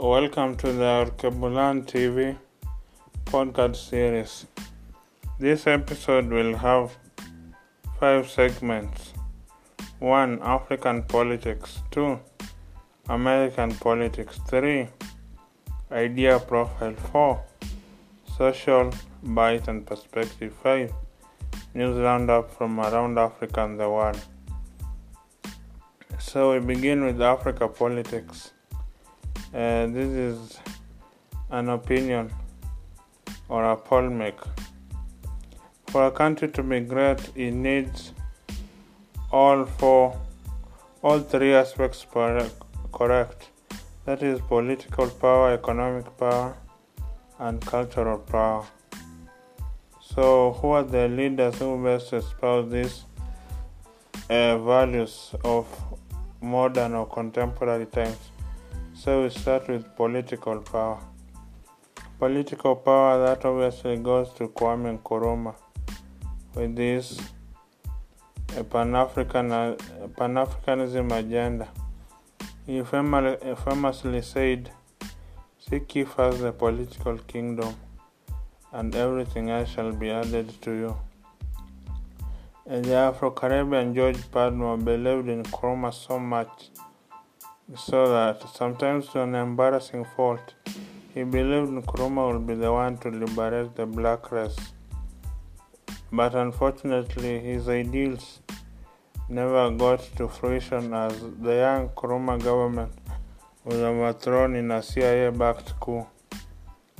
Welcome to the Alkebulan TV podcast series. This episode will have five segments 1. African politics, 2. American politics, 3. Idea profile, 4. Social Byte and perspective, 5. News roundup from around Africa and the world. So we begin with Africa politics. Uh, this is an opinion or a polemic. For a country to be great, it needs all four, all three aspects correct. That is political power, economic power, and cultural power. So, who are the leaders who best espouse these uh, values of modern or contemporary times? So we start with political power. Political power that obviously goes to Kwame Nkrumah with this Pan-African uh, Pan-Africanism agenda. He famously said, "Seek ye first the political kingdom, and everything else shall be added to you." And the Afro-Caribbean George Padmore believed in Nkrumah so much so that sometimes to an embarrassing fault, he believed Nkrumah would be the one to liberate the black race. But unfortunately, his ideals never got to fruition as the young Nkrumah government was overthrown in a CIA backed coup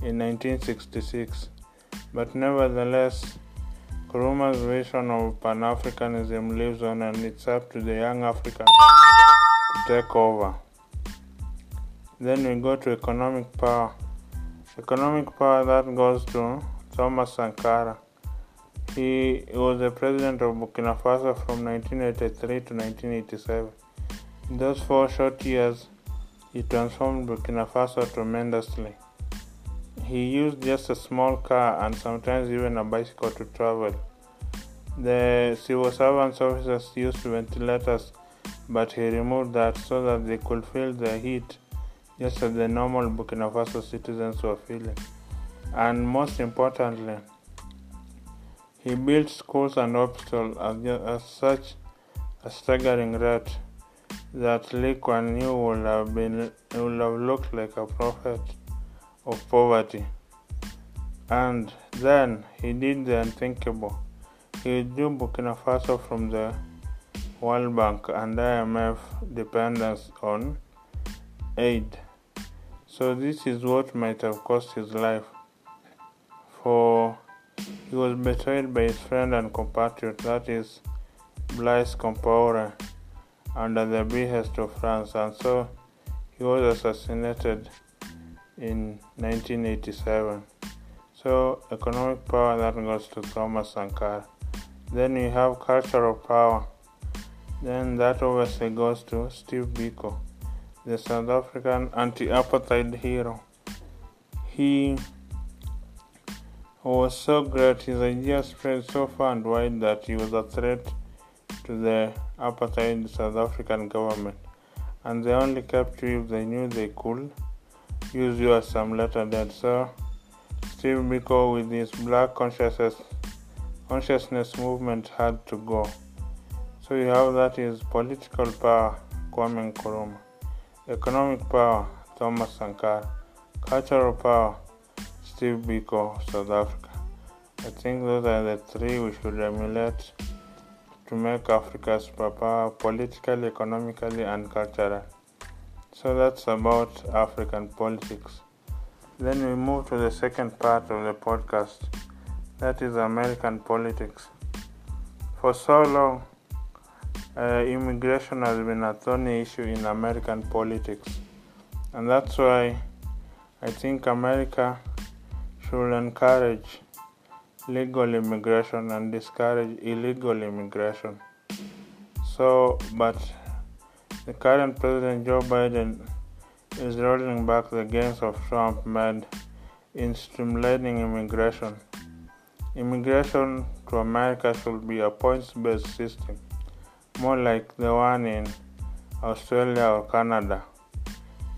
in 1966. But nevertheless, Nkrumah's vision of Pan Africanism lives on, and it's up to the young Africans take over. Then we go to economic power. Economic power that goes to Thomas Sankara. He was the president of Burkina Faso from 1983 to 1987. In those four short years, he transformed Burkina Faso tremendously. He used just a small car and sometimes even a bicycle to travel. The civil servants officers used ventilators but he removed that so that they could feel the heat just as the normal Burkina Faso citizens were feeling. And most importantly, he built schools and hospitals at, such a staggering rate that Lee Kuan Yew would have been would have looked like a prophet of poverty. And then he did the unthinkable. He drew Burkina Faso from the World Bank and IMF dependence on aid. So this is what might have cost his life. For he was betrayed by his friend and compatriot, that is Blaise Compaoré, under the behest of France, and so he was assassinated in 1987. So economic power that goes to Thomas Sankara. Then we have cultural power then that obviously goes to Steve Biko, the South African anti apartheid hero. He was so great, his ideas spread so far and wide that he was a threat to the apartheid South African government, and they only kept you if they knew they could use you as some letter dead. So, Steve Biko, with his black consciousness, consciousness movement, had to go. So you have that is political power, Kwame Nkrumah, economic power, Thomas Sankara, cultural power, Steve Biko, South Africa. I think those are the three we should emulate to make Africa superpower politically, economically, and culturally. So that's about African politics. Then we move to the second part of the podcast that is American politics. For so long, uh, immigration has been a thorny issue in American politics, and that's why I think America should encourage legal immigration and discourage illegal immigration. So, but the current President Joe Biden is rolling back the gains of Trump made in streamlining immigration. Immigration to America should be a points based system more like the one in Australia or Canada.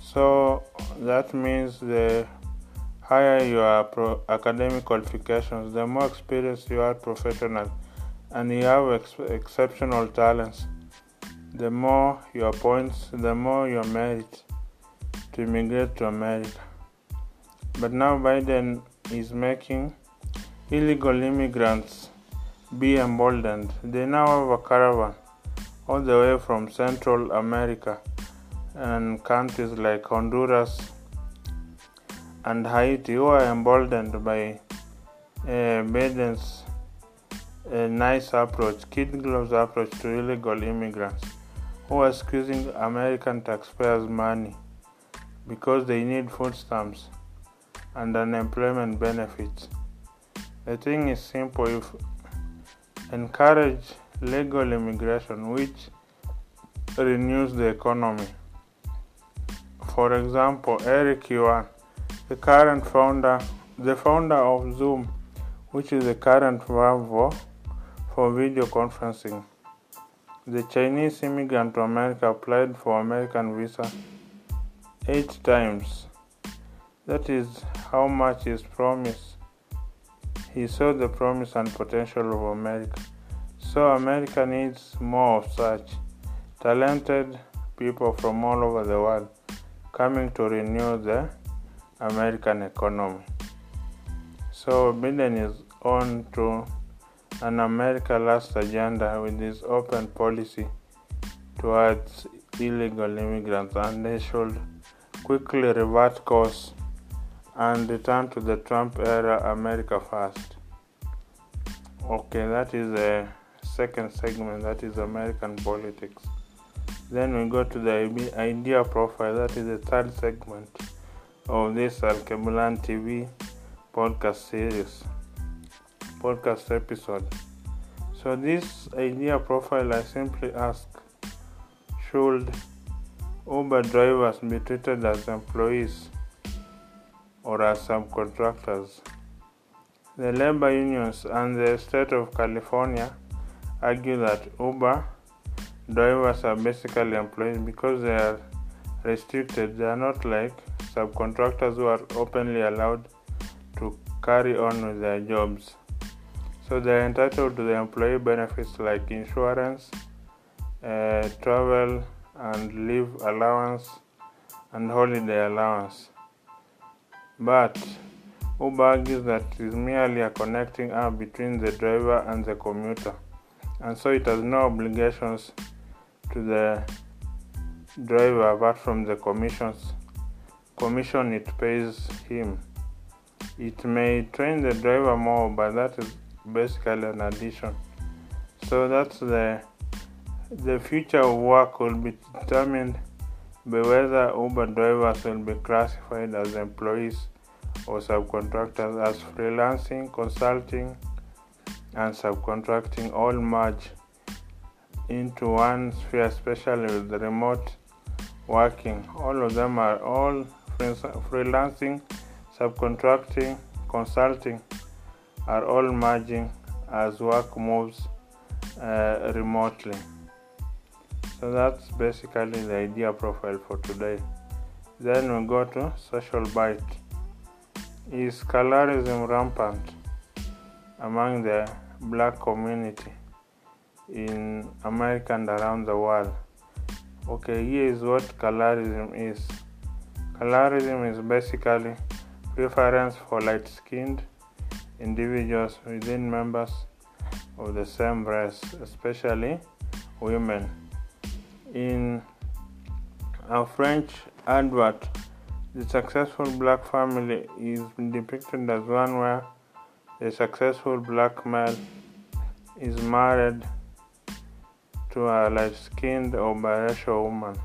So that means the higher your pro- academic qualifications, the more experience you are professional, and you have ex- exceptional talents, the more your points, the more your merit to immigrate to America. But now Biden is making illegal immigrants be emboldened. They now have a caravan all the way from Central America and countries like Honduras and Haiti who are emboldened by uh, Biden's uh, nice approach, kid gloves approach to illegal immigrants who are squeezing American taxpayers' money because they need food stamps and unemployment benefits. The thing is simple if encourage legal immigration which renews the economy. For example, Eric Yuan, the current founder, the founder of Zoom, which is the current rival for video conferencing. The Chinese immigrant to America applied for American visa eight times. That is how much his promise. He saw the promise and potential of America. So America needs more of such talented people from all over the world coming to renew the American economy. So Biden is on to an America Last agenda with his open policy towards illegal immigrants, and they should quickly revert course and return to the Trump era America First. Okay, that is the second segment, that is American politics. Then we go to the idea profile, that is the third segment of this Al TV podcast series, podcast episode. So, this idea profile, I simply ask should Uber drivers be treated as employees or as subcontractors? The labor unions and the state of California argue that Uber drivers are basically employees because they are restricted. They are not like subcontractors who are openly allowed to carry on with their jobs. So they are entitled to the employee benefits like insurance, uh, travel and leave allowance, and holiday allowance. But Uber argues that it is merely a connecting app between the driver and the commuter, and so it has no obligations to the driver apart from the commissions commission it pays him. It may train the driver more, but that is basically an addition. So that's the the future of work will be determined by whether Uber drivers will be classified as employees or subcontractors as freelancing, consulting, and subcontracting all merge into one sphere, especially with remote working. All of them are all freelancing, subcontracting, consulting are all merging as work moves uh, remotely. So that's basically the idea profile for today. Then we go to social byte. Is colorism rampant among the black community in America and around the world? Okay, here is what colorism is. Colorism is basically preference for light skinned individuals within members of the same race, especially women. In a French advert, the successful black family is depicted as one where the successful black male is married to a light skinned or biracial woman.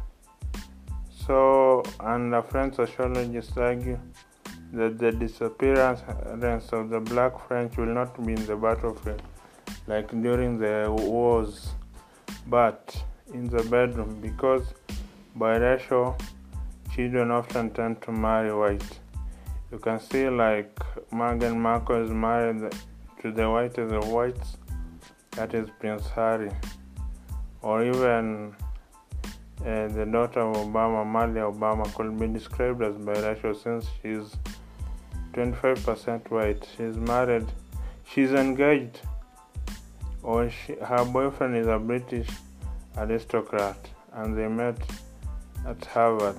So, and a French sociologist argue that the disappearance of the black French will not be in the battlefield like during the wars, but in the bedroom because biracial children often tend to marry white. You can see like Meghan Markle is married to the White of the whites, that is Prince Harry, or even uh, the daughter of Obama, Malia Obama, could be described as biracial since she's 25% white. She's married, she's engaged, or she, her boyfriend is a British aristocrat, and they met at Harvard.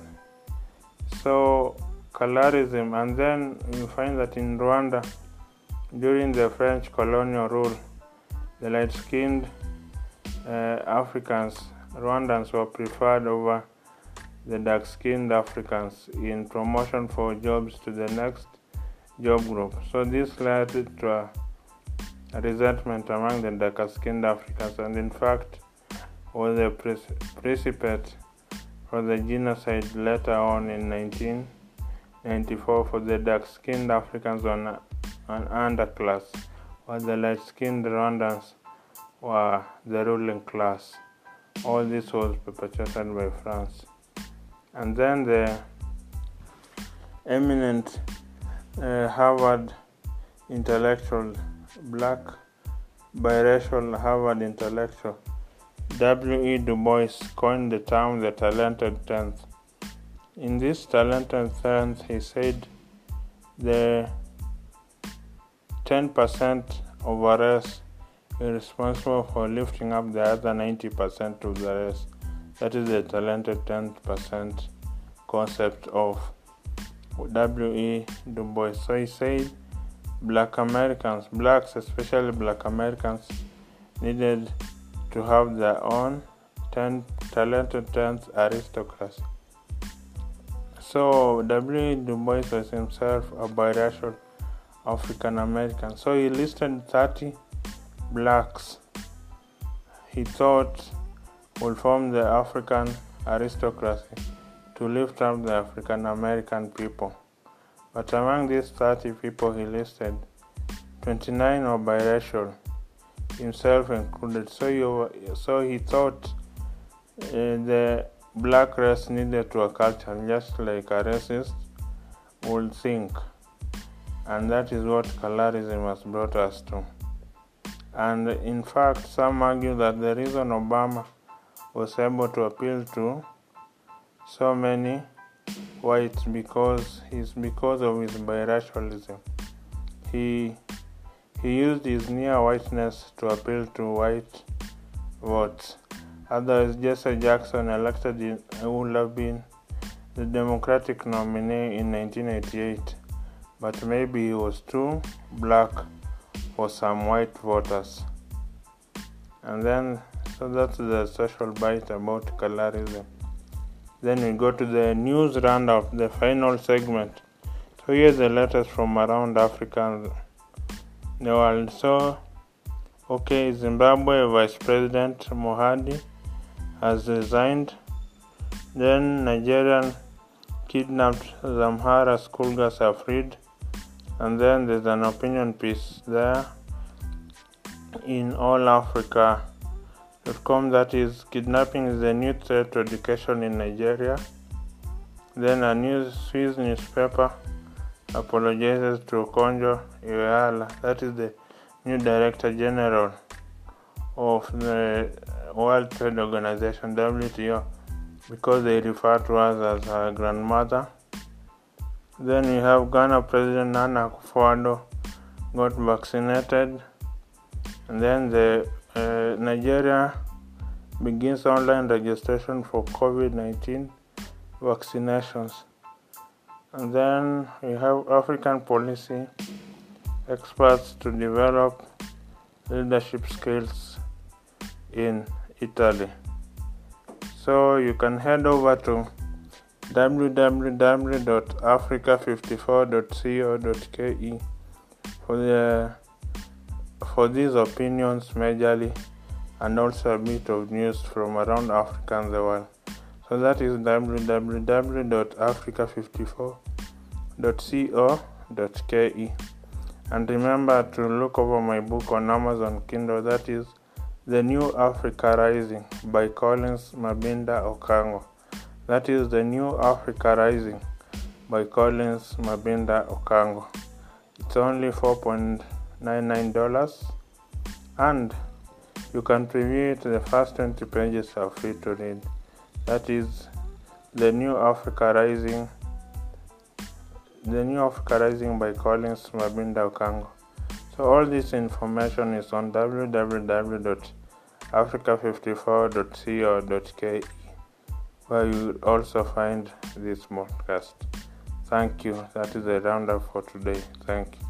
So, colorism, and then you find that in Rwanda, during the French colonial rule, the light skinned uh, Africans, Rwandans, were preferred over the dark skinned Africans in promotion for jobs to the next job group. So, this led to a, resentment among the darker skinned Africans, and in fact, was a precipitate for the genocide later on in 1994 for the dark skinned Africans on an underclass, while the light skinned Rwandans were the ruling class. All this was perpetrated by France. And then the eminent uh, Harvard intellectual, black biracial Harvard intellectual W.E. Du Bois coined the term the talented tenth. In this talented tenth, he said the 10% of race is responsible for lifting up the other 90% of the race. That is the talented 10% concept of W.E. Du Bois. So he said black Americans, blacks, especially black Americans, needed to have their own ten, talented tenth aristocracy. So W. Du Bois was himself a biracial African American. So he listed 30 blacks he thought would form the African aristocracy to lift up the African American people. But among these 30 people he listed, 29 were biracial himself included. So, so he thought uh, the black race needed to a culture just like a racist would think. And that is what colorism has brought us to. And in fact, some argue that the reason Obama was able to appeal to so many whites because is because of his biracialism. He he used his near whiteness to appeal to white votes. Others, Jesse Jackson, elected in, would have been the Democratic nominee in 1988, but maybe he was too black for some white voters. And then, so that's the social byte about colorism. Then we go to the news roundup, the final segment. So here's the letters from around Africa the world. So, okay, Zimbabwe Vice President Mohadi has resigned. Then Nigerian kidnapped Zamhara schoolgirls are freed. And then there's an opinion piece there in All Africa. Com that is kidnapping is a new threat to education in Nigeria. Then a news Swiss newspaper apologizes to Okonjo Iweala, that is the new Director General of the World Trade Organization WTO, because they refer to us as her grandmother. Then we have Ghana President Nana Akufo-Addo got vaccinated, and then the uh, Nigeria begins online registration for COVID-19 vaccinations. And then we have African policy experts to develop leadership skills in Italy. So you can head over to www.africa54.co.ke for the for these opinions majorly and also a bit of news from around Africa and the world. So that is www.africa54.co.ke. And remember to look over my book on Amazon Kindle, that is The New Africa Rising by Collins Mabinda Okango. That is The New Africa Rising by Collins Mabinda Okango. It's only $4.99 and you can preview it. The first 20 pages are free to read. That is the New Africa Rising. The New Africa Rising by Collins Mabinda Okango. So all this information is on www.africa54.co.ke where you also find this podcast. Thank you. That is the roundup for today. Thank you.